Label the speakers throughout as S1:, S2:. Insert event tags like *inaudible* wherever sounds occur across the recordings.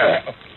S1: Yeah.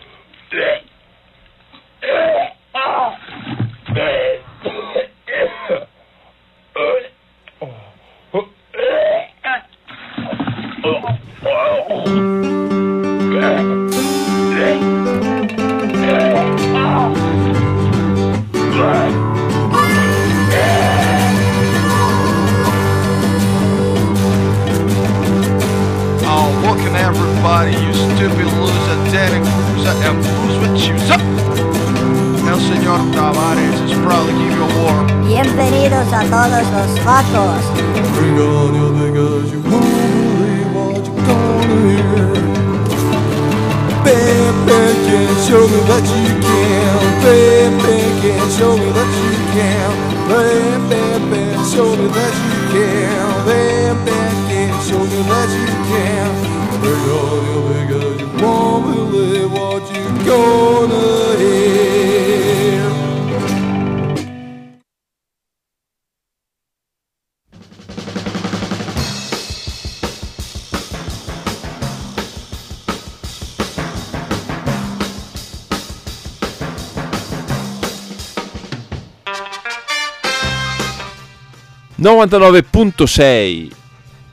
S2: ...99.6...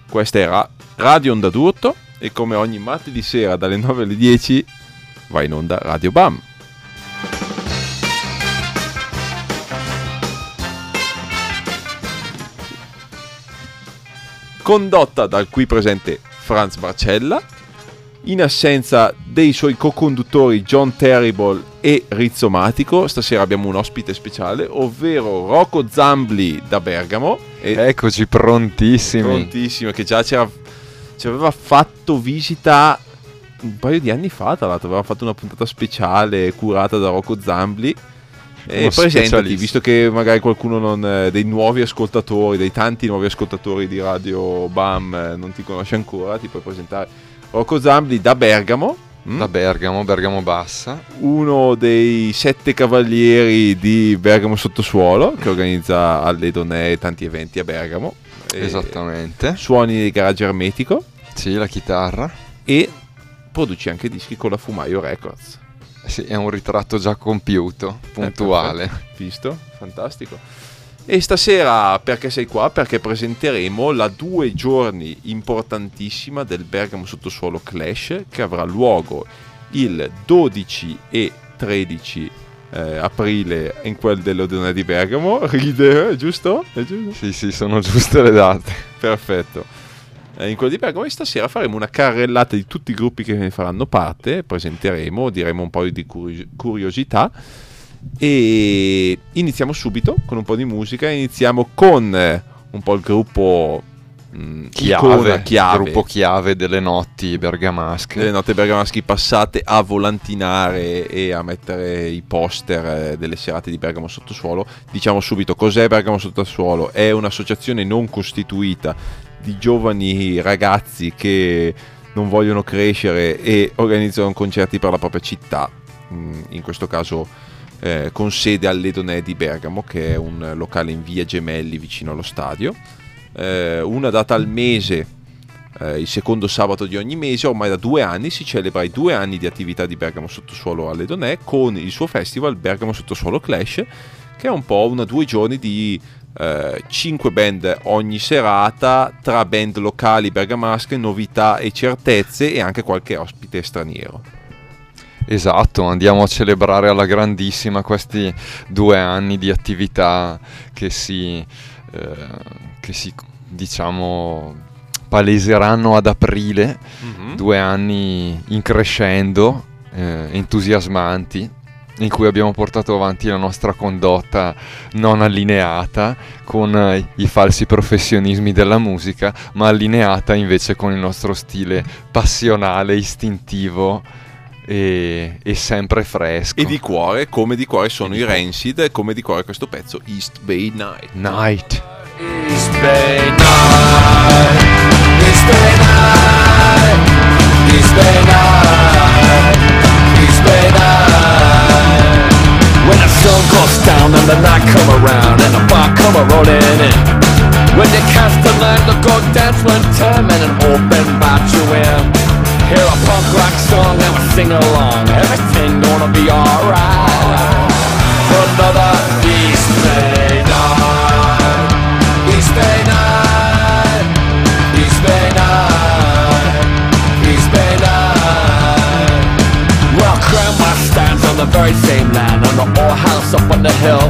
S2: Questa era Radio Onda d'Urto... ...e come ogni martedì sera dalle 9 alle 10... ...va in onda Radio BAM. Condotta dal qui presente Franz Marcella... ...in assenza dei suoi co-conduttori John Terrible e Rizzomatico... ...stasera abbiamo un ospite speciale... ...ovvero Rocco Zambli da Bergamo... E
S3: Eccoci prontissimi.
S2: prontissimo che già c'era- ci aveva fatto visita un paio di anni fa tra l'altro. Aveva fatto una puntata speciale curata da Rocco Zambli. E presentati visto che magari qualcuno non, eh, dei nuovi ascoltatori dei tanti nuovi ascoltatori di Radio BAM eh, non ti conosce ancora ti puoi presentare. Rocco Zambli da Bergamo mm?
S3: Da Bergamo, Bergamo Bassa.
S2: uno dei sette cavalieri di Bergamo Sottosuolo che organizza alle Donè tanti eventi a Bergamo
S3: Esattamente.
S2: suoni di garage ermetico
S3: Sì, la chitarra.
S2: e produci anche dischi con la Fumaio Records.
S3: Sì, è un ritratto già compiuto, puntuale.
S2: Eh, perfetto. Visto? Fantastico. E stasera perché sei qua? Perché presenteremo la due giorni importantissima del Bergamo Sottosuolo Clash che avrà luogo il 12 e 13 eh, aprile in quel dell'Odeone di Bergamo. *laughs* Ride, giusto? È giusto?
S3: Sì, sì, sono giuste le date.
S2: Perfetto. Eh, in quello di Bergamo e stasera faremo una carrellata di tutti i gruppi che ne faranno parte, presenteremo, diremo un po' di curi- curiosità e iniziamo subito con un po' di musica, iniziamo con eh, un po' il gruppo mm, icona,
S3: Chiave,
S2: chiave
S3: gruppo chiave delle notti bergamasche.
S2: delle notte bergamaschi passate a volantinare e a mettere i poster eh, delle serate di Bergamo Sottosuolo. Diciamo subito cos'è Bergamo Sottosuolo? È un'associazione non costituita di giovani ragazzi che non vogliono crescere e organizzano concerti per la propria città, Mm, in questo caso eh, con sede all'Edonè di Bergamo, che è un locale in via Gemelli vicino allo stadio. Eh, una data al mese eh, il secondo sabato di ogni mese, ormai da due anni si celebra i due anni di attività di Bergamo Sottosuolo alle Donè con il suo festival Bergamo Sottosuolo Clash, che è un po' una due giorni di eh, cinque band ogni serata, tra band locali bergamasche, novità e certezze e anche qualche ospite straniero.
S3: Esatto, andiamo a celebrare alla grandissima questi due anni di attività che si, eh, che si diciamo, paleseranno ad aprile, due anni in crescendo, eh, entusiasmanti, in cui abbiamo portato avanti la nostra condotta non allineata con eh, i falsi professionismi della musica, ma allineata invece con il nostro stile passionale, istintivo e, e sempre fresco.
S2: E di cuore, come di cuore sono i Rancid, e come di cuore questo pezzo East Bay Night.
S3: Night.
S1: East Bay Night, East Bay Night, East Bay Night, East Bay Night. When the sun goes down and the night come around and the bar come a rolling in. When you cast the line, the gold dance one time and an open bar you in. Hear a punk rock song and we're
S4: sing along. Everything gonna be alright. Another East Bay night. East Bay night. East Bay night. East Bay night. Well, grandma stands on the very same land on the old house up on the hill.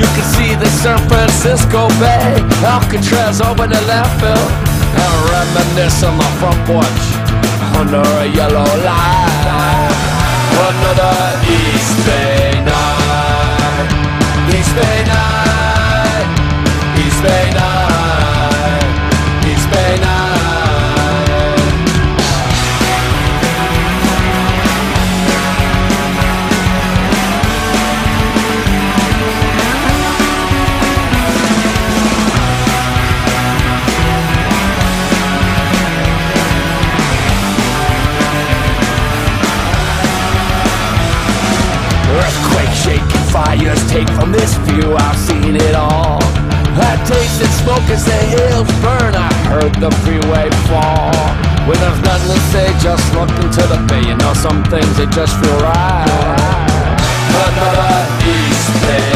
S4: You can see the San Francisco Bay, Alcatraz over the landfill, and reminisce on my front porch under a yellow light. Another East Bay night, East Bay night, fires take from this view. I've seen it all. I tasted smoke as the hills burn. I heard the freeway fall. When there's nothing to say, just look into the bay. You know some things they just feel right. Another East Bay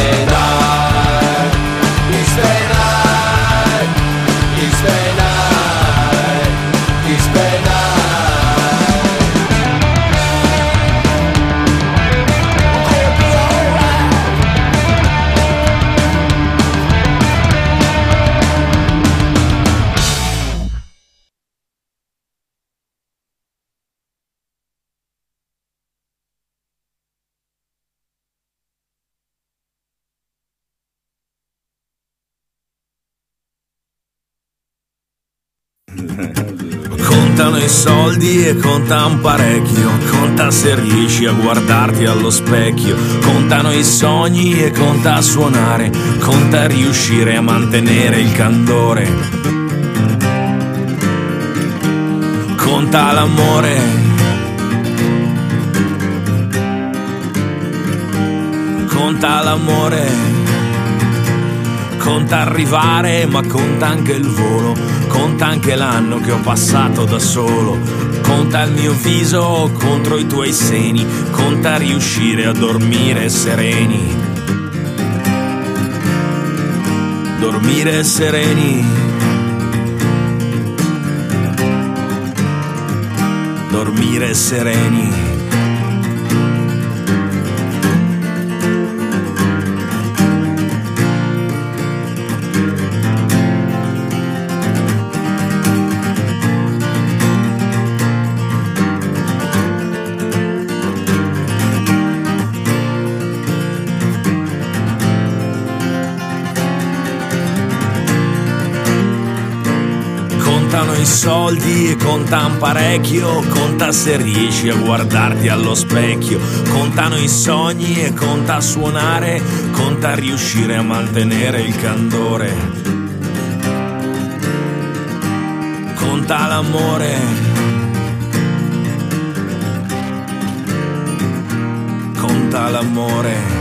S5: soldi e contan parecchio, conta se riesci a guardarti allo specchio, contano i sogni e conta suonare, conta riuscire a mantenere il candore. Conta l'amore. Conta l'amore. Conta arrivare, ma conta anche il volo, conta anche l'anno che ho passato da solo, conta il mio viso contro i tuoi seni, conta riuscire a dormire sereni. Dormire sereni. Dormire sereni. I soldi e contan parecchio, conta se riesci a guardarti allo specchio, contano i sogni e conta suonare, conta riuscire a mantenere il candore. Conta l'amore. Conta l'amore.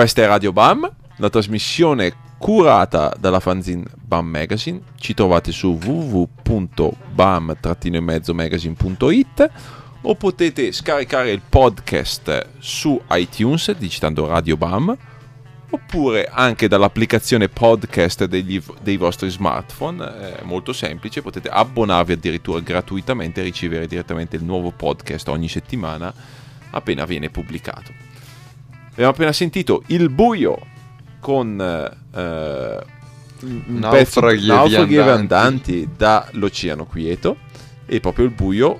S2: Questa è Radio BAM, la trasmissione curata dalla fanzine BAM Magazine. Ci trovate su www.bam-magazine.it o potete scaricare il podcast su iTunes digitando Radio BAM oppure anche dall'applicazione podcast degli- dei vostri smartphone, è molto semplice, potete abbonarvi addirittura gratuitamente e ricevere direttamente il nuovo podcast ogni settimana appena viene pubblicato. Abbiamo appena sentito Il Buio con eh, un
S3: Naufraghi
S2: pezzo- Naufraghi
S3: viandanti
S2: dall'Oceano Quieto e proprio Il Buio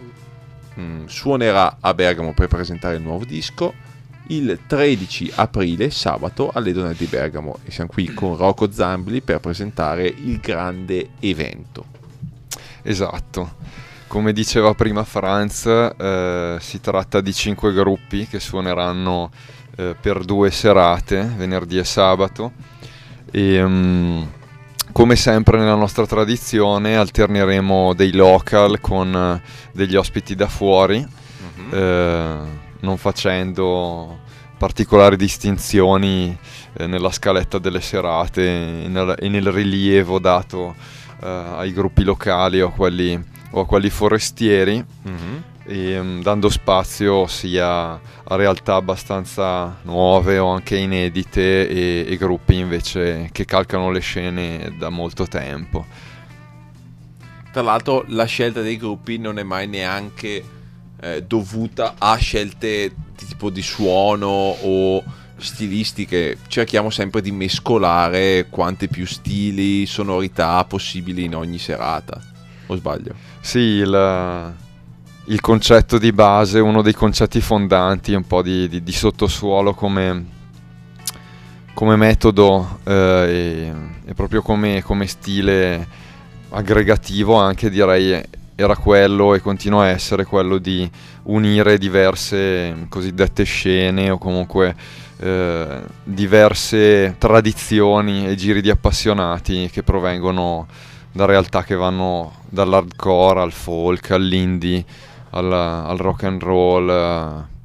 S2: mm, suonerà a Bergamo per presentare il nuovo disco il 13 aprile, sabato, all'Edonel di Bergamo. E siamo qui con Rocco Zambli per presentare il grande evento.
S3: Esatto. Come diceva prima Franz, eh, si tratta di cinque gruppi che suoneranno eh, per due serate, venerdì e sabato. E mm, come sempre nella nostra tradizione alterneremo dei local con eh, degli ospiti da fuori, eh, non facendo particolari distinzioni eh, nella scaletta delle serate e nel, e nel rilievo dato eh, ai gruppi locali o a quelli, o a quelli forestieri e mm, dando spazio sia a realtà abbastanza nuove o anche inedite e, e gruppi invece che calcano le scene da molto tempo.
S2: Tra l'altro la scelta dei gruppi non è mai neanche eh, dovuta a scelte di tipo di suono o stilistiche. Cerchiamo sempre di mescolare quante più stili, sonorità possibili in ogni serata. O sbaglio?
S3: Sì, il, il concetto di base, uno dei concetti fondanti, un po' di, di- di sottosuolo come, come metodo eh, e, e proprio come, come stile aggregativo anche direi era quello e continua a essere quello di unire diverse cosiddette scene o comunque eh, diverse tradizioni e giri di appassionati che provengono da realtà che vanno dall'hardcore al folk, all'indie, al, al rock and roll eh,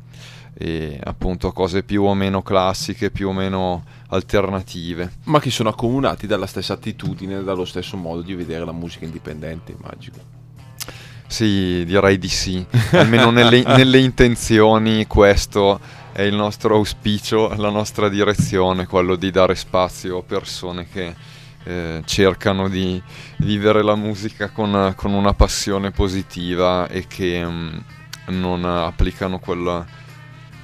S3: e appunto cose più o meno classiche, più o meno alternative.
S2: Ma che sono accomunati dalla stessa attitudine, dallo stesso modo di vedere la musica indipendente, immagino.
S3: Sì, direi di sì. Almeno nelle, *laughs* nelle intenzioni questo è il nostro auspicio, la nostra direzione, quello di dare spazio a persone che eh, cercano di vivere la musica con, con una passione positiva e che mm, non applicano quella-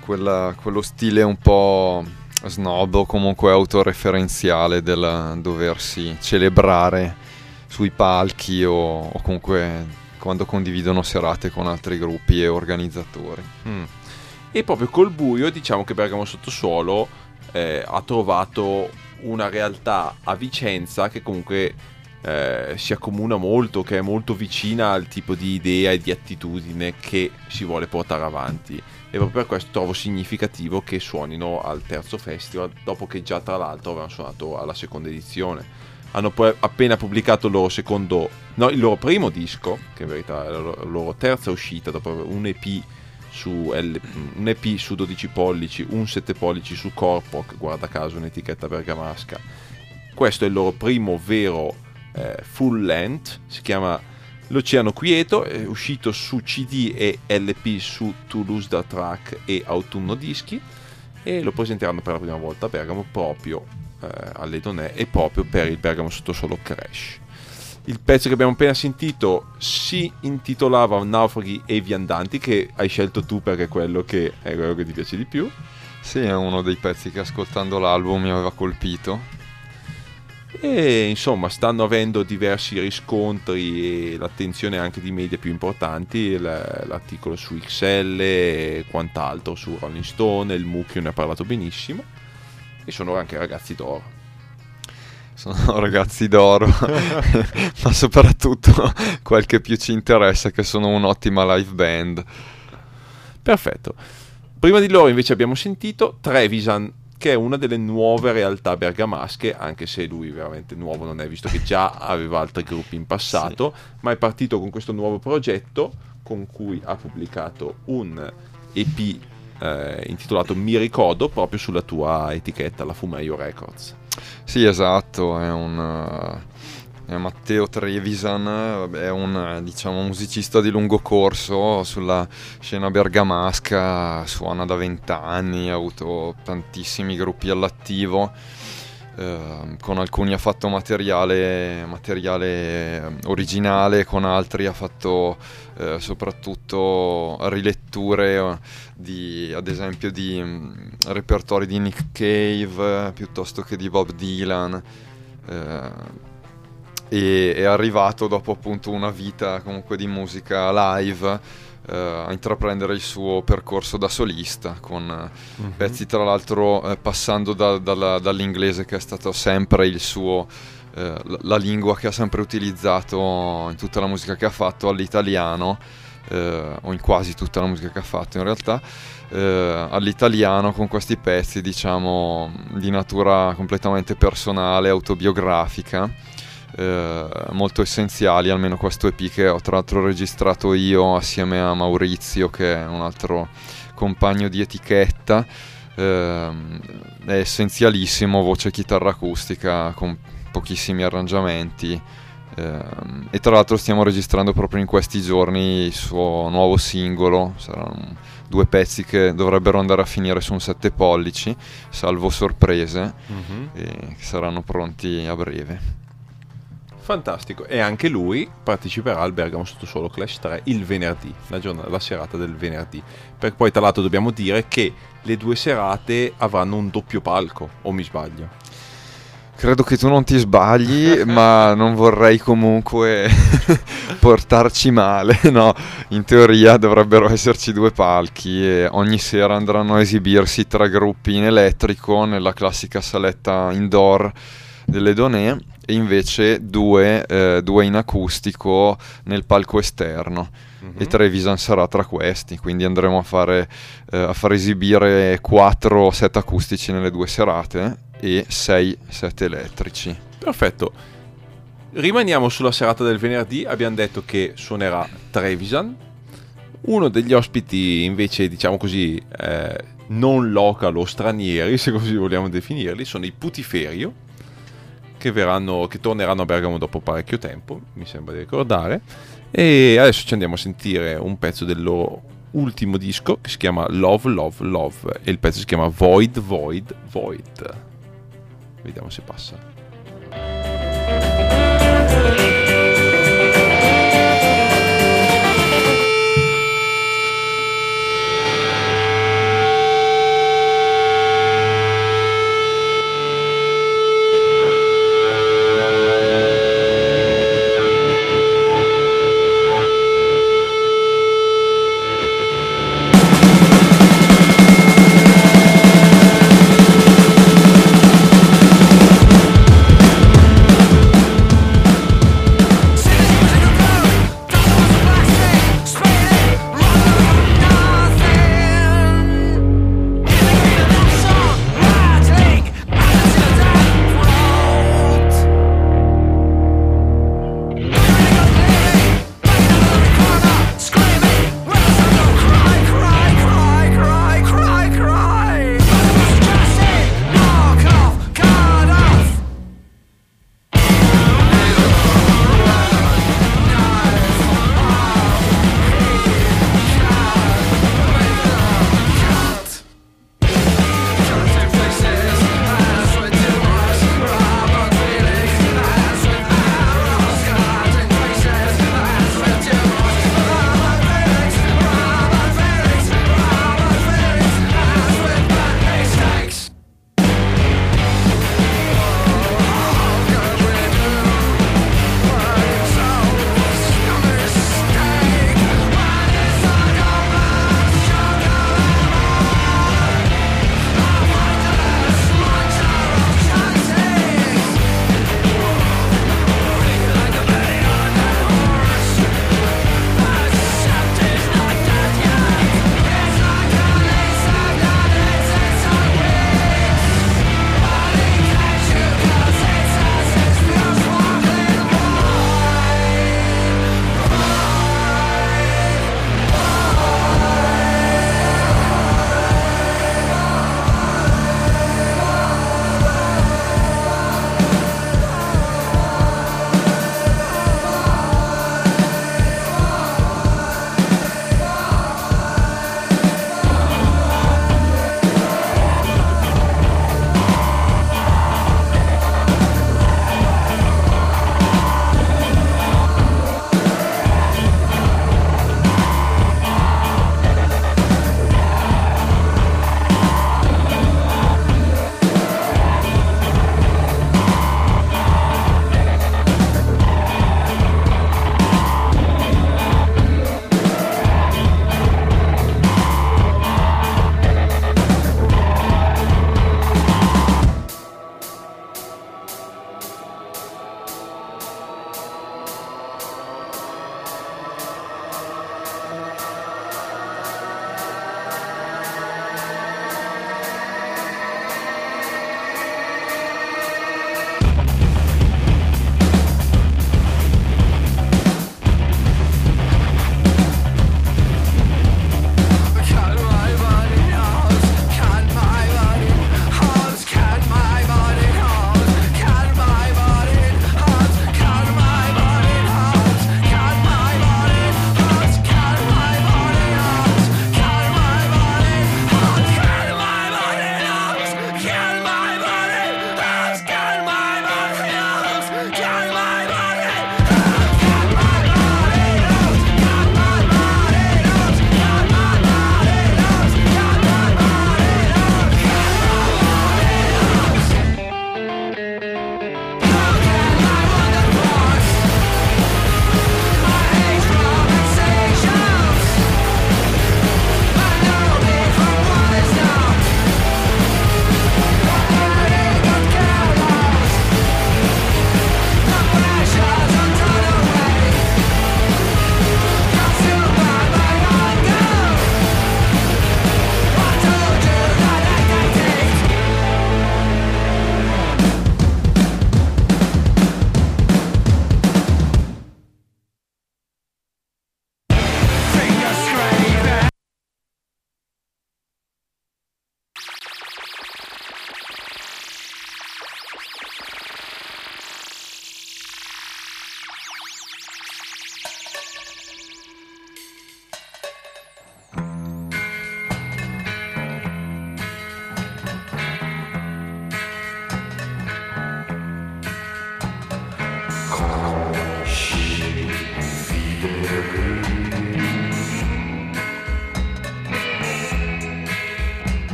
S3: quella- quello stile un po' snob o comunque autoreferenziale del doversi celebrare sui palchi o, o comunque quando condividono serate con altri gruppi e organizzatori.
S2: Mm. E proprio col buio diciamo che Bergamo Sottosuolo eh, ha trovato una realtà a Vicenza che comunque eh, si accomuna molto, che è molto vicina al tipo di idea e di attitudine che si vuole portare avanti. E proprio per questo trovo significativo che suonino al terzo festival, dopo che già tra l'altro avevano suonato alla seconda edizione. Hanno poi appena pubblicato il loro secondo, no, il loro primo disco, che in verità è la loro, terza uscita, dopo un EP su, L- un EP su 12 pollici, un 7 pollici su Corpoc, guarda caso un'etichetta bergamasca. Questo è il loro primo vero eh, full length, si chiama L'Oceano Quieto, è uscito su CD e LP su Toulouse da Track e Autunno Dischi e lo presenteranno per la prima volta a Bergamo proprio eh, all'Edonè e proprio per il Bergamo Sottosuolo Crash. Il pezzo che abbiamo appena sentito si intitolava Naufraghi e Viandanti, che hai scelto tu perché è quello che è quello che ti piace di più.
S3: Sì, è uno dei pezzi che ascoltando l'album mi aveva colpito.
S2: E insomma, stanno avendo diversi riscontri e l'attenzione anche di media più importanti. L'articolo su XL e quant'altro su Rolling Stone, il Mucchio ne ha parlato benissimo. E sono anche ragazzi d'oro.
S3: Sono *laughs* ragazzi d'oro, *laughs* ma soprattutto quel che più ci interessa è che sono un'ottima live band.
S2: Perfetto. Prima di loro invece abbiamo sentito Trevisan, che è una delle nuove realtà bergamasche, anche se lui veramente nuovo non è, visto che già aveva altri gruppi in passato, ma è partito con questo nuovo progetto con cui ha pubblicato un EP eh, intitolato Mi ricordo proprio sulla tua etichetta, la Fumeio Records.
S3: Sì, esatto, è un... eh, è Matteo Trevisan è un eh, diciamo, musicista di lungo corso sulla scena bergamasca, suona da vent'anni, ha avuto tantissimi gruppi all'attivo, eh, con alcuni ha fatto materiale, materiale eh, originale, con altri ha fatto eh, soprattutto riletture eh, di, ad esempio di mm, repertori di Nick Cave eh, piuttosto che di Bob Dylan. eh, e è arrivato dopo appunto una vita comunque di musica live eh, a intraprendere il suo percorso da solista con eh, pezzi tra l'altro eh, passando da- dalla- dall'inglese che è stato sempre il suo eh, la- la lingua che ha sempre utilizzato in tutta la musica che ha fatto all'italiano eh, o in quasi tutta la musica che ha fatto in realtà eh, all'italiano con questi pezzi diciamo di natura completamente personale autobiografica eh, molto essenziali, almeno questo EP che ho tra l'altro registrato io assieme a Maurizio che è un altro compagno di etichetta. Ehm, è essenzialissimo, voce chitarra acustica con pochissimi arrangiamenti. ehm, e tra l'altro stiamo registrando proprio in questi giorni il suo nuovo singolo. Saranno due pezzi che dovrebbero andare a finire su un 7 pollici, salvo sorprese, e che saranno pronti a breve.
S2: Fantastico. E anche lui parteciperà al Bergamo Sottosuolo Clash 3 il venerdì, la, giornata, la serata del venerdì. Per poi tra l'altro dobbiamo dire che le due serate avranno un doppio palco, o mi sbaglio?
S3: Credo che tu non ti sbagli, *laughs* ma non vorrei comunque *laughs* portarci male. *laughs* No, in teoria dovrebbero esserci due palchi e ogni sera andranno a esibirsi tre gruppi in elettrico nella classica saletta indoor delle Donè e invece due, eh, due in acustico nel palco esterno. E Trevisan sarà tra questi, quindi andremo a fare, eh, a far esibire quattro set acustici nelle due serate e sei set elettrici.
S2: Perfetto. Rimaniamo sulla serata del venerdì, abbiamo detto che suonerà Trevisan. Uno degli ospiti invece, diciamo così, eh, non local o stranieri, *laughs* se così vogliamo definirli, sono i Putiferio, che, verranno, che torneranno a Bergamo dopo parecchio tempo, mi sembra di ricordare. E adesso ci andiamo a sentire un pezzo del loro ultimo disco che si chiama Love, Love, Love e il pezzo si chiama Void, Void, Void. Vediamo se passa.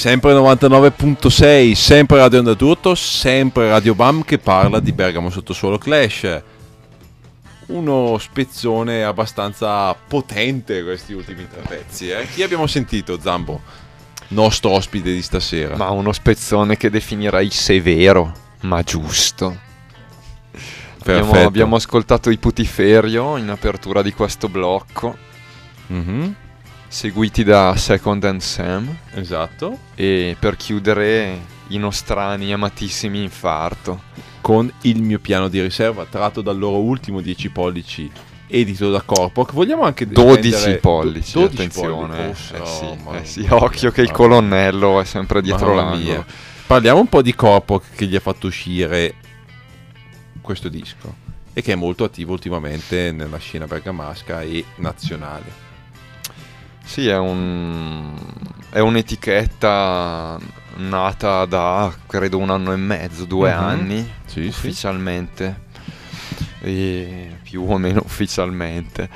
S2: Sempre 99.6, sempre Radio Onda sempre Radio Bam che parla di Bergamo Sottosuolo Clash. Uno spezzone abbastanza potente questi ultimi tre pezzi. Eh? Chi abbiamo sentito, Zambo? Nostro ospite di stasera.
S3: Ma uno spezzone che definirei severo, ma giusto. Abbiamo, abbiamo ascoltato i Putiferio in apertura di questo blocco,
S2: Mhm,
S3: seguiti da Second and Sam,
S2: Esatto.
S3: e per chiudere i nostrani amatissimi Infarto.
S2: Con il mio piano di riserva tratto dal loro ultimo 10 pollici edito da Corpoc. Vogliamo anche
S3: 12
S2: vendere-
S3: pollici,
S2: 12
S3: attenzione.
S2: pollici.
S3: eh
S2: Oh,
S3: sì,
S2: mamma
S3: eh sì,
S2: mia,
S3: occhio che il colonnello è sempre dietro
S2: Mamma
S3: l'angolo.
S2: mia. Parliamo un po' di Corpoc che gli ha fatto uscire questo disco e che è molto attivo ultimamente nella scena bergamasca e nazionale.
S3: Sì, è, un, è un'etichetta nata da credo un anno e mezzo, due
S2: Mhm.
S3: anni
S2: Sì, sì.
S3: ufficialmente, e più o meno ufficialmente.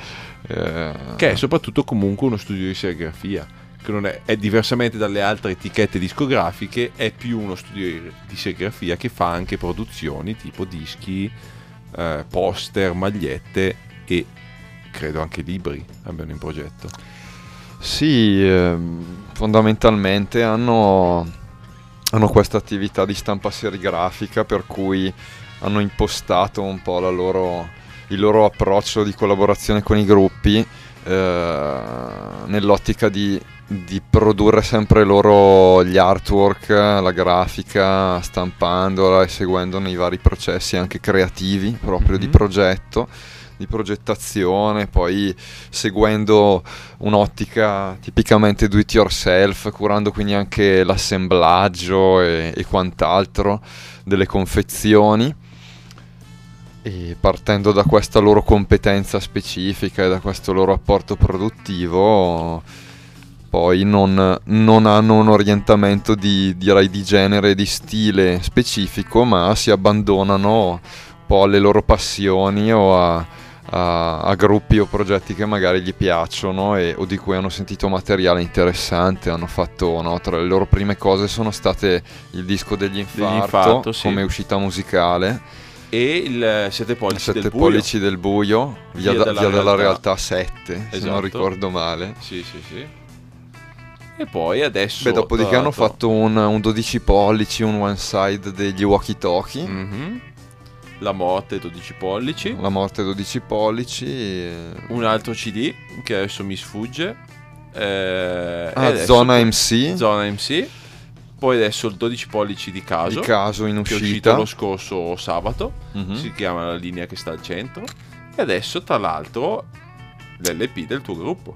S3: Eh,
S2: Che è soprattutto comunque uno studio di serigrafia. Che non è, è diversamente dalle altre etichette discografiche, è più uno studio di- di serigrafia che fa anche produzioni tipo dischi, eh, poster, magliette e credo anche libri abbiano in progetto.
S3: Sì, ehm, fondamentalmente hanno, hanno questa attività di stampa serigrafica per cui hanno impostato un po' la loro- il loro approccio di collaborazione con i gruppi eh, nell'ottica di, di produrre sempre loro gli artwork, la grafica, stampandola e seguendone i vari processi anche creativi proprio di
S2: Mhm.
S3: progetto di progettazione, poi seguendo un'ottica tipicamente do it yourself, curando quindi anche l'assemblaggio e, e quant'altro delle confezioni. E partendo da questa loro competenza specifica e da questo loro apporto produttivo, poi non, non hanno un orientamento di, direi, di genere e di stile specifico, ma si abbandonano un po' alle loro passioni o a, a- a gruppi o progetti che magari gli piacciono e- o di cui hanno sentito materiale interessante. Hanno fatto, no, tra le loro prime cose sono state il disco degli Infarto,
S2: Infarto, sì.
S3: come uscita musicale,
S2: E il 7 pollici
S3: Sette
S2: del buio.
S3: pollici del buio, via,
S2: Via
S3: da-
S2: della
S3: via dalla
S2: realtà.
S3: realtà 7, se
S2: Esatto.
S3: non ricordo male.
S2: Sì, sì, sì. E poi adesso...
S3: Beh, dopodiché hanno fatto un, un 12 pollici, un one side degli walkie talkie.
S2: Mhm. La morte 12 pollici.
S3: La morte 12 pollici. e-
S2: Un altro CD che adesso mi sfugge. Eh,
S3: Ah, Zona MC.
S2: Zona MC. Poi adesso il 12 pollici di caso.
S3: Di caso in
S2: che è uscito
S3: uscita.
S2: lo scorso sabato.
S3: Mhm.
S2: Si chiama la linea che sta al centro. E adesso, tra l'altro, l'LP del tuo gruppo.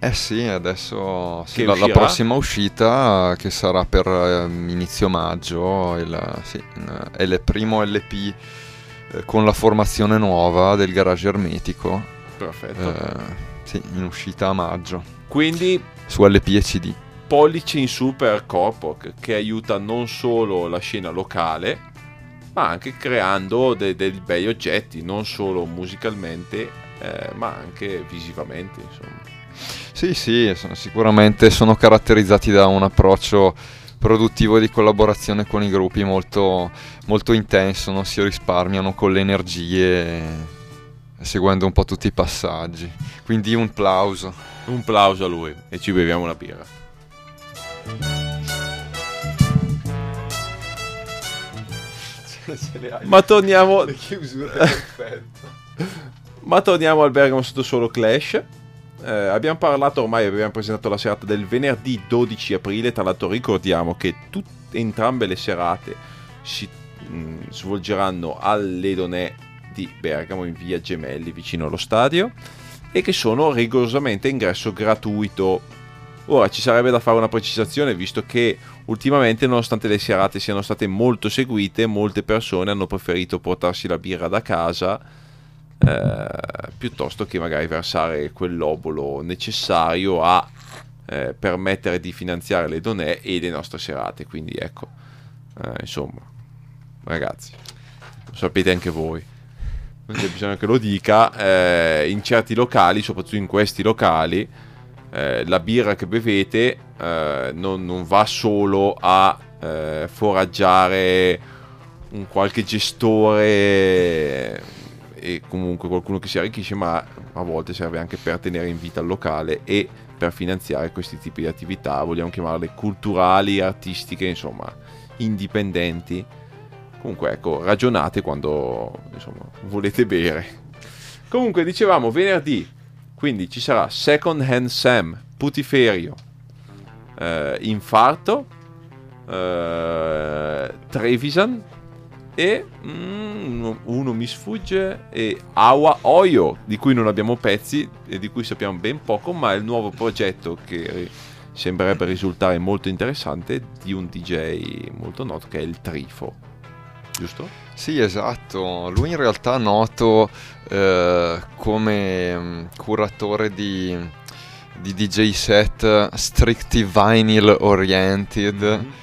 S3: Eh sì, adesso sì, la, la prossima uscita eh, che sarà per ehm, inizio maggio, il, sì, in- è il primo LP eh, con la formazione nuova del garage ermetico.
S2: Perfetto.
S3: eh, sì, in uscita a maggio
S2: Quindi
S3: su LP e CD.
S2: pollice in su per Corpoc che aiuta non solo la scena locale ma anche creando de- dei bei oggetti non solo musicalmente eh, ma anche visivamente insomma
S3: Sì, sì, sicuramente sono caratterizzati da un approccio produttivo di collaborazione con i gruppi molto, molto intenso, non si risparmiano con le energie, seguendo un po' tutti i passaggi. Quindi un plauso.
S2: un plauso a lui e ci beviamo una birra ma torniamo *laughs* Ma torniamo al Bergamo Sottosuolo Clash. Eh, abbiamo parlato ormai, abbiamo presentato la serata del venerdì 12 aprile. Tra l'altro, ricordiamo che tutte entrambe le serate si mh, svolgeranno all'Edonè di Bergamo in via Gemelli, vicino allo stadio, e che sono rigorosamente ingresso gratuito. Ora ci sarebbe da fare una precisazione, visto che ultimamente, nonostante le serate siano state molto seguite, molte persone hanno preferito portarsi la birra da casa eh, piuttosto che magari versare quell'obolo necessario a eh, permettere di finanziare le donè e le nostre serate. Quindi ecco, eh, insomma, ragazzi, lo sapete anche voi. Non c'è bisogno che lo dica, eh, in certi locali, soprattutto in questi locali, eh, la birra che bevete non, non va solo a foraggiare un qualche gestore e comunque qualcuno che si arricchisce, ma a volte serve anche per tenere in vita il locale e per finanziare questi tipi di attività, vogliamo chiamarle culturali, artistiche, insomma, indipendenti. Comunque, ecco, ragionate quando insomma, volete bere. Comunque, dicevamo venerdì, quindi ci sarà Second Hand Sam, Putiferio, eh, Infarto, eh, Trevisan e mm, uno, uno mi sfugge e Awa Oyo di cui non abbiamo pezzi e di cui sappiamo ben poco ma è il nuovo progetto che eh, sembrerebbe risultare molto interessante di un DJ molto noto che è il Trifo giusto?
S3: Sì, esatto. Lui in realtà è noto eh, come mm, curatore di, di DJ set strictly vinyl oriented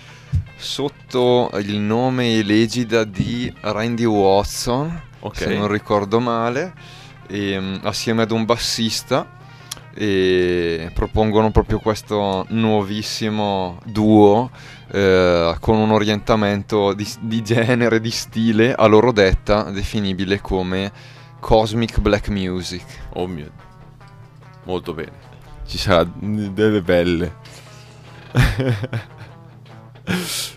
S3: sotto il nome e l'egida di Randy Watson,
S2: Ok.
S3: se non ricordo male, e, mm, assieme ad un bassista e propongono proprio questo nuovissimo duo eh, con un orientamento di, di genere, di stile a loro detta definibile come Cosmic Black Music.
S2: oh mio molto bene ci sarà delle belle *laughs*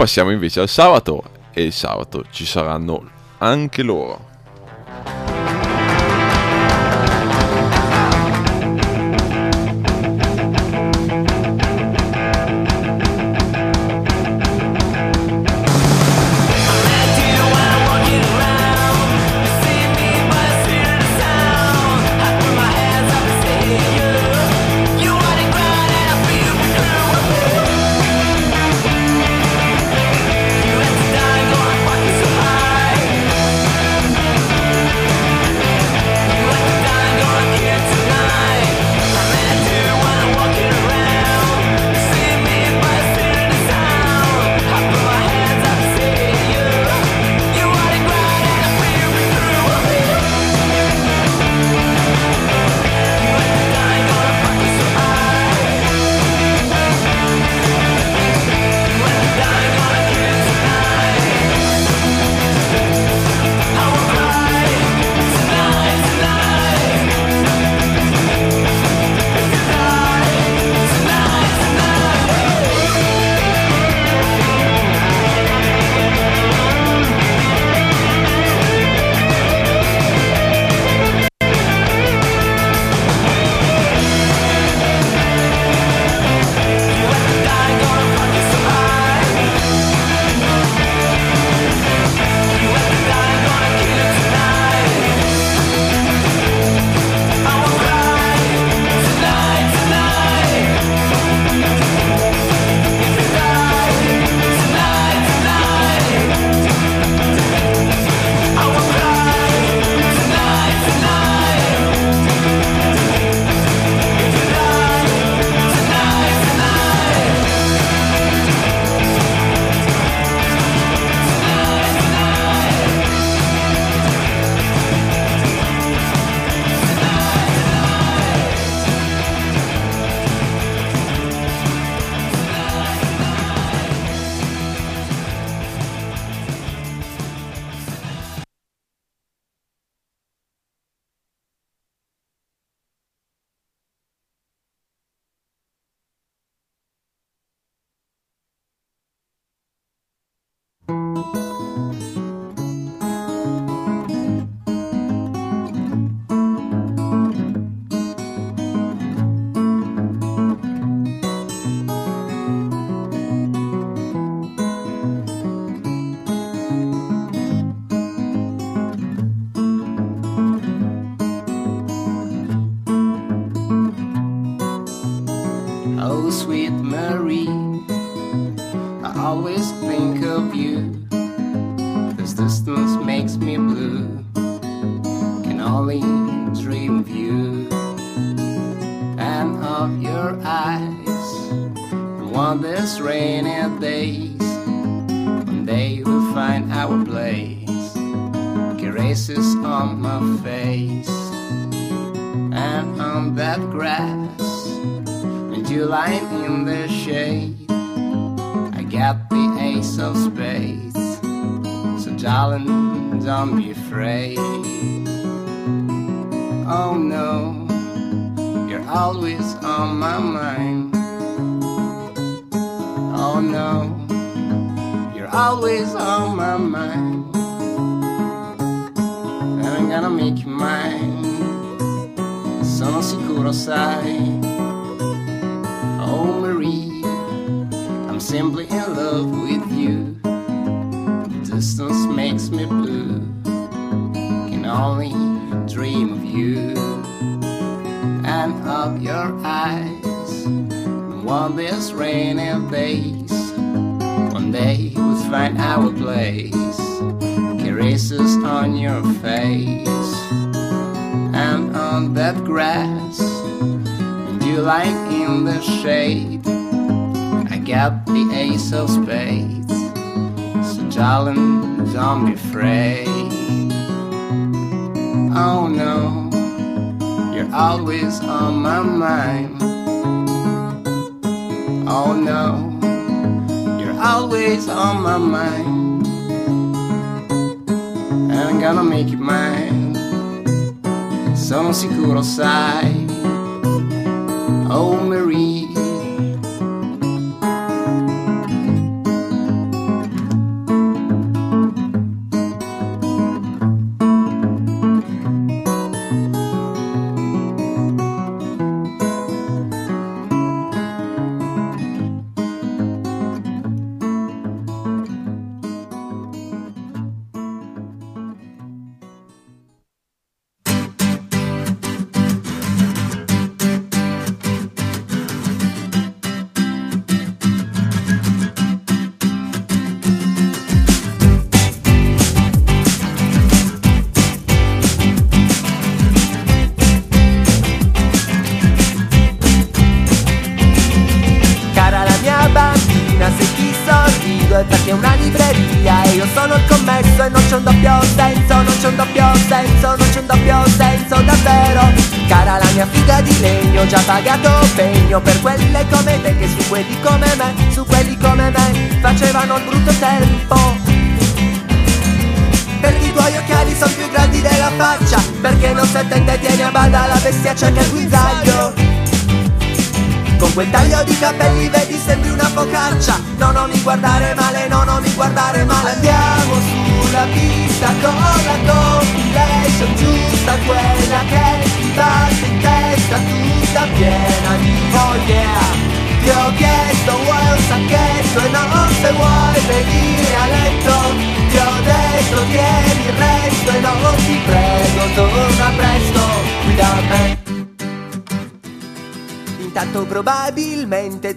S2: passiamo invece al sabato e il sabato ci saranno anche loro
S6: the ace of spades, so darling, don't be afraid. Oh no, you're always on my mind. Oh no, you're always on my mind. And I'm gonna make you mine. Sono sicuro, sai. Oh Marie, I'm simply in love with you. Distance makes me blue. Can only dream of you and of your eyes. One these rainy days, one day we'll find our place. Caresses on your face and on that grass. And you lying in the shade. I got the ace of spades. Don't be afraid. Oh no, you're always on my mind. Oh no, you're always on my mind. And I'm gonna make you mine. Sono sicuro, sai. Oh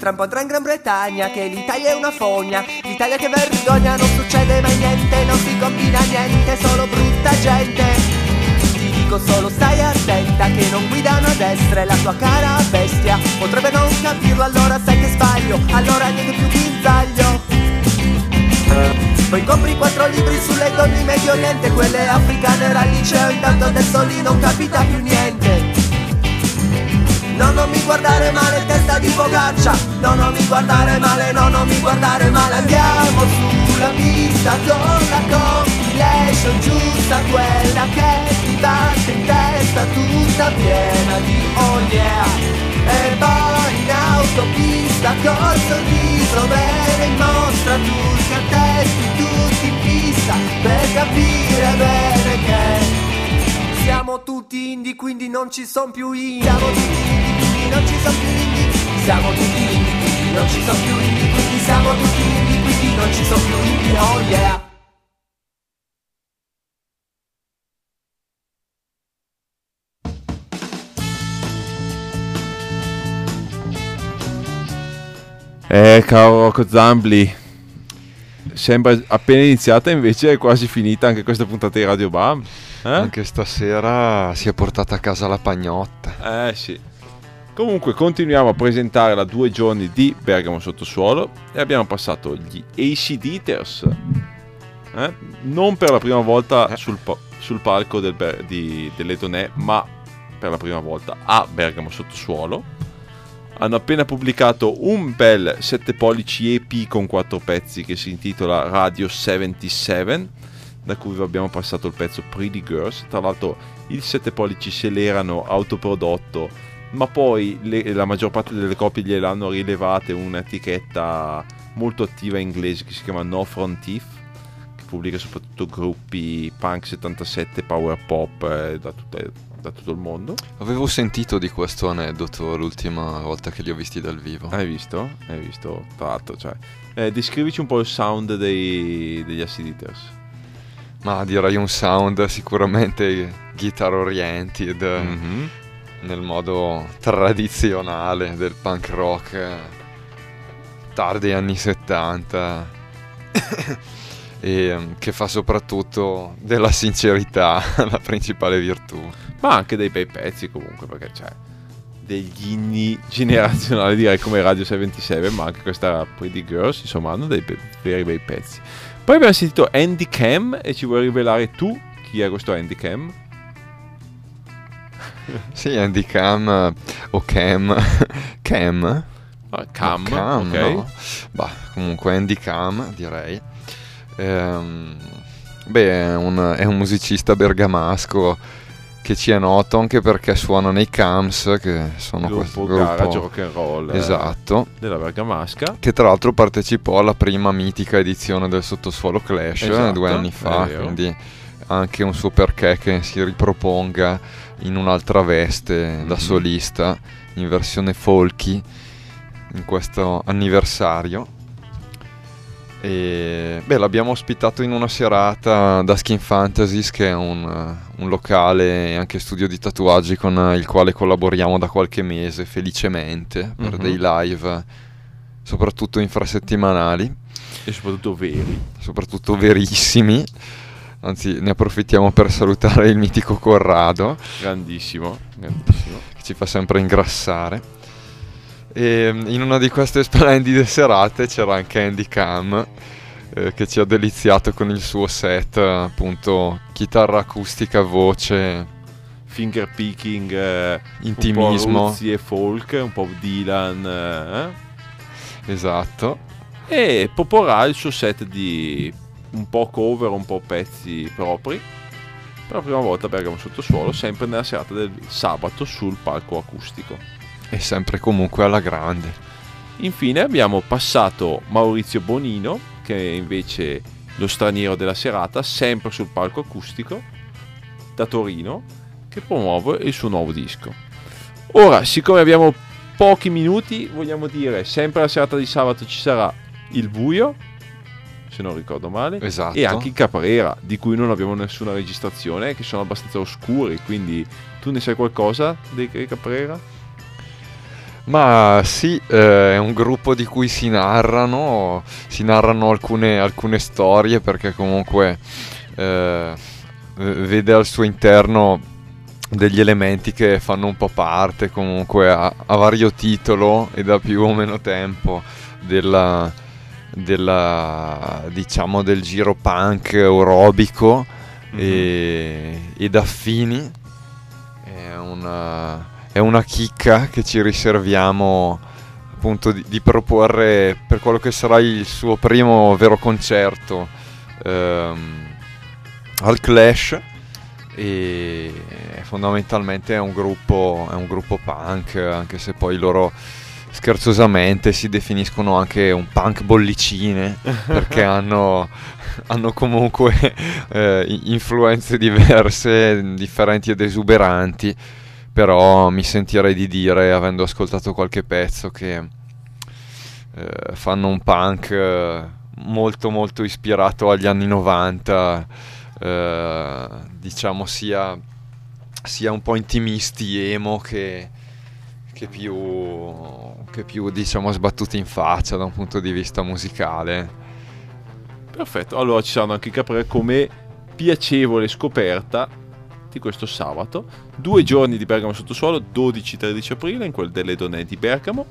S7: tra un po' andrà in Gran Bretagna Che l'Italia è una fogna. L'Italia che vergogna non succede mai niente Non si combina niente, solo brutta gente. Ti dico solo stai attenta Che non guidano a destra e la tua cara bestia. Potrebbe non capirlo allora sai che sbaglio Allora niente più guinzaglio. Poi compri quattro libri sulle donne in Medio Oriente Quelle africane era al liceo Intanto adesso lì non capita più niente No, non mi guardare male, testa di focaccia. No, non mi guardare male, no, non mi guardare male. Andiamo sulla pista con la compilation giusta Quella che ti batte in testa tutta piena di oh yeah E poi in autopista col sorriso bene in mostra Tutti attenti, tutti in pista Per capire bene che siamo tutti indie quindi non ci son più indie quindi non ci son più indie Siamo tutti quindi non ci son più indie Quindi siamo tutti quindi non ci son più indie Oh yeah
S2: Eh, caro Rocco Zambli, sembra appena iniziata, invece è quasi finita anche questa puntata di Radio Bam. Eh?
S3: Anche stasera si è portata a casa la pagnotta.
S2: Eh sì. Comunque continuiamo a presentare la due giorni di Bergamo Sottosuolo e abbiamo passato gli AC Eaters. Eh? Non per la prima volta sul, po- sul palco del Ber- di, delle Donè, ma per la prima volta a Bergamo Sottosuolo. hanno appena pubblicato un bel 7 pollici EP con 4 pezzi che si intitola Radio 77, da cui vi abbiamo passato il pezzo Pretty Girls. Tra l'altro il 7 pollici se l'erano autoprodotto, ma poi le- la maggior parte delle copie gliel'hanno rilevate un'etichetta molto attiva inglese che si chiama No Front Thief, che pubblica soprattutto gruppi punk 77, power pop eh, da, tutte- da tutto il mondo.
S3: Avevo sentito di questo aneddoto l'ultima volta che li ho visti dal vivo.
S2: Hai visto? Hai visto? Tra l'altro, cioè, eh, descrivici un po' il sound dei- degli Acid Eaters.
S3: Ma direi un sound sicuramente guitar oriented
S2: Mhm.
S3: Nel modo tradizionale del punk rock tardi anni 70 *coughs* e ehm, che fa soprattutto della sincerità *laughs* la principale virtù.
S2: Ma anche dei bei pezzi comunque, perché c'è degli inni generazionali, direi come Radio 77, ma anche questa Pretty Girls, insomma, hanno dei be- veri bei pezzi. Poi abbiamo sentito Andy Cam e ci vuoi rivelare tu chi è questo Andy Cam? *laughs*
S3: Sì, Andy Cam eh, o Cam *laughs* Cam
S2: Ah, Cam,
S3: No, Cam,
S2: ok.
S3: no. Bah, comunque Andy Cam, direi. Ehm, beh, è un, è un musicista bergamasco che ci è noto anche perché suona nei Cams, che sono questo
S2: Gruppo garage
S3: gruppo
S2: rock and roll eh,
S3: esatto,
S2: della Bergamasca.
S3: che tra l'altro partecipò alla prima mitica edizione del Sottosuolo Clash eh,
S2: Esatto,
S3: due anni fa, quindi anche un suo perché che si riproponga in un'altra veste da
S2: Mhm.
S3: solista in versione folky in questo anniversario. E beh, l'abbiamo ospitato in una serata da Skin Fantasies, che è un, un locale e anche studio di tatuaggi con il quale collaboriamo da qualche mese, felicemente, per
S2: Mhm.
S3: dei live, soprattutto infrasettimanali,
S2: E soprattutto veri.
S3: soprattutto verissimi. Anzi, ne approfittiamo per salutare il mitico Corrado
S2: Grandissimo, grandissimo.
S3: che ci fa sempre ingrassare. E in una di queste splendide serate c'era anche Andy Cam eh, che ci ha deliziato con il suo set, appunto, chitarra acustica, voce,
S2: Finger picking, eh, un
S3: intimismo.
S2: Ruzzi e folk, un po' Dylan. eh.
S3: Esatto.
S2: e proporrà il suo set di un po' cover, un po' pezzi propri per la prima volta a Bergamo Sottosuolo, sempre nella serata del sabato sul palco acustico.
S3: E sempre comunque alla grande.
S2: Infine abbiamo passato Maurizio Bonino, che è invece lo straniero della serata, sempre sul palco acustico da Torino, che promuove il suo nuovo disco. Ora, siccome abbiamo pochi minuti, vogliamo dire, sempre la serata di sabato ci sarà il buio, se non ricordo male,
S3: Esatto.
S2: e anche i Caprera, di cui non abbiamo nessuna registrazione, che sono abbastanza oscuri, quindi tu ne sai qualcosa dei dei Caprera?
S3: Ma sì, eh, è un gruppo di cui si narrano, si narrano alcune, alcune storie perché comunque eh, vede al suo interno degli elementi che fanno un po' parte comunque a, a vario titolo e da più o meno tempo della, della diciamo del giro punk aerobico e, ed affini è una, è una chicca che ci riserviamo appunto di, di proporre per quello che sarà il suo primo vero concerto ehm, al Clash e fondamentalmente è un gruppo è un gruppo punk anche se poi loro scherzosamente si definiscono anche un punk bollicine perché *laughs* hanno, hanno comunque eh, influenze diverse, differenti ed esuberanti, però mi sentirei di dire, avendo ascoltato qualche pezzo, che eh, fanno un punk eh, molto molto ispirato agli anni 90, eh, diciamo sia, sia un po' intimisti, emo che che più, che più diciamo sbattuti in faccia da un punto di vista musicale.
S2: Perfetto, allora ci saranno anche i Caprera come piacevole scoperta di questo sabato. Due giorni di Bergamo Sottosuolo, 12-13 aprile, in quel delle donne di Bergamo.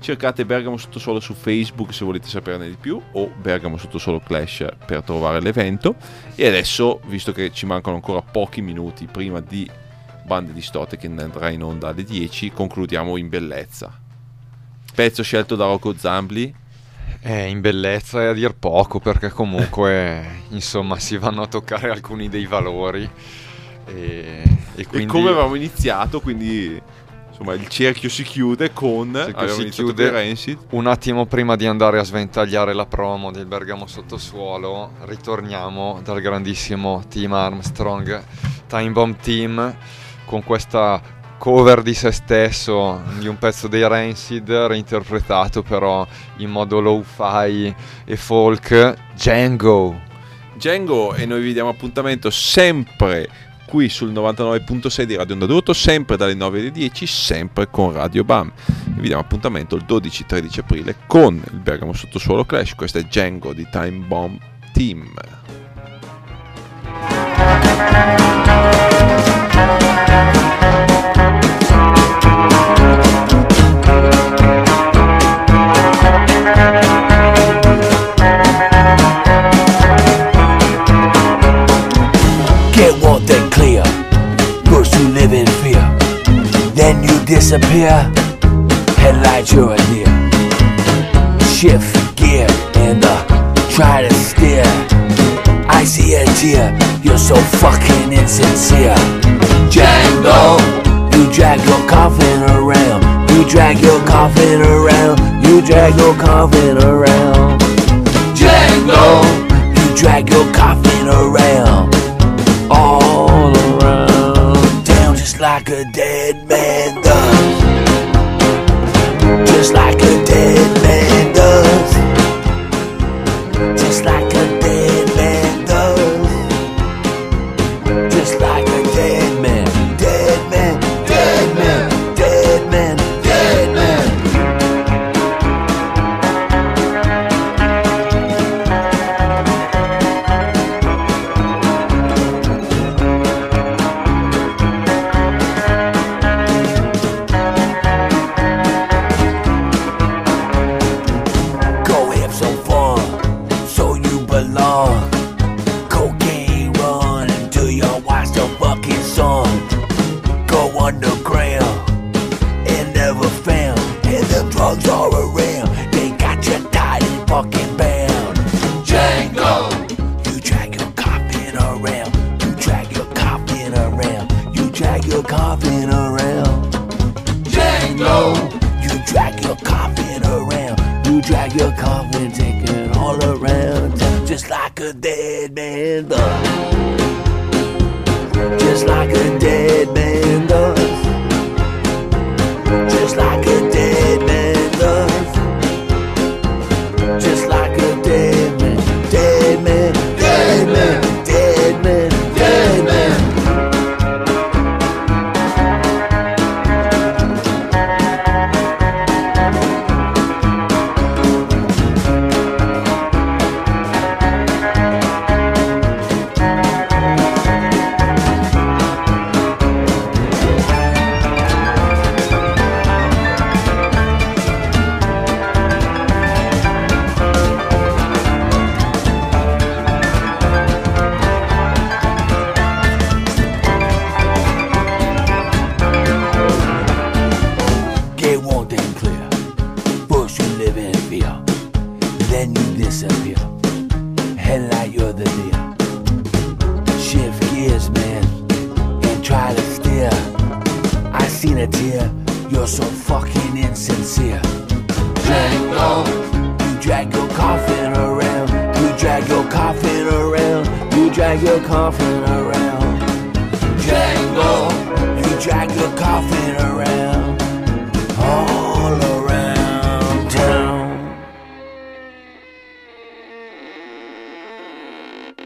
S2: Cercate Bergamo Sottosuolo su Facebook se volete saperne di più o Bergamo Sottosuolo Clash per trovare l'evento. E adesso, visto che ci mancano ancora pochi minuti prima di Bande di Stote che andrà in onda alle 10, concludiamo in bellezza. Pezzo scelto da Rocco Zambli.
S3: Eh, in bellezza è a dir poco perché comunque *laughs* insomma si vanno a toccare alcuni dei valori e, e quindi
S2: E come avevamo iniziato, quindi insomma il cerchio si chiude con
S3: si chiude. un attimo prima di andare a sventagliare la promo del Bergamo Sottosuolo ritorniamo dal grandissimo Team Armstrong Time Bomb Team con questa cover di se stesso di un pezzo dei Rancid reinterpretato però in modo low-fi e folk Django
S2: Django e noi vi diamo appuntamento sempre qui sul 99.6 di Radio Onda d'Urto, sempre dalle 9 alle 10, sempre con Radio Bam. Vi diamo appuntamento il 12-13 aprile con il Bergamo Sottosuolo Clash. Questo è Django di Time Bomb Team.
S8: Disappear. Headlights you're deer. Shift gear and uh, try to steer. I see a tear. You're so fucking insincere. Django, you drag your coffin around. You drag your coffin around. You drag your coffin around. Django, you drag your coffin around all around town just like a dead man. Just like the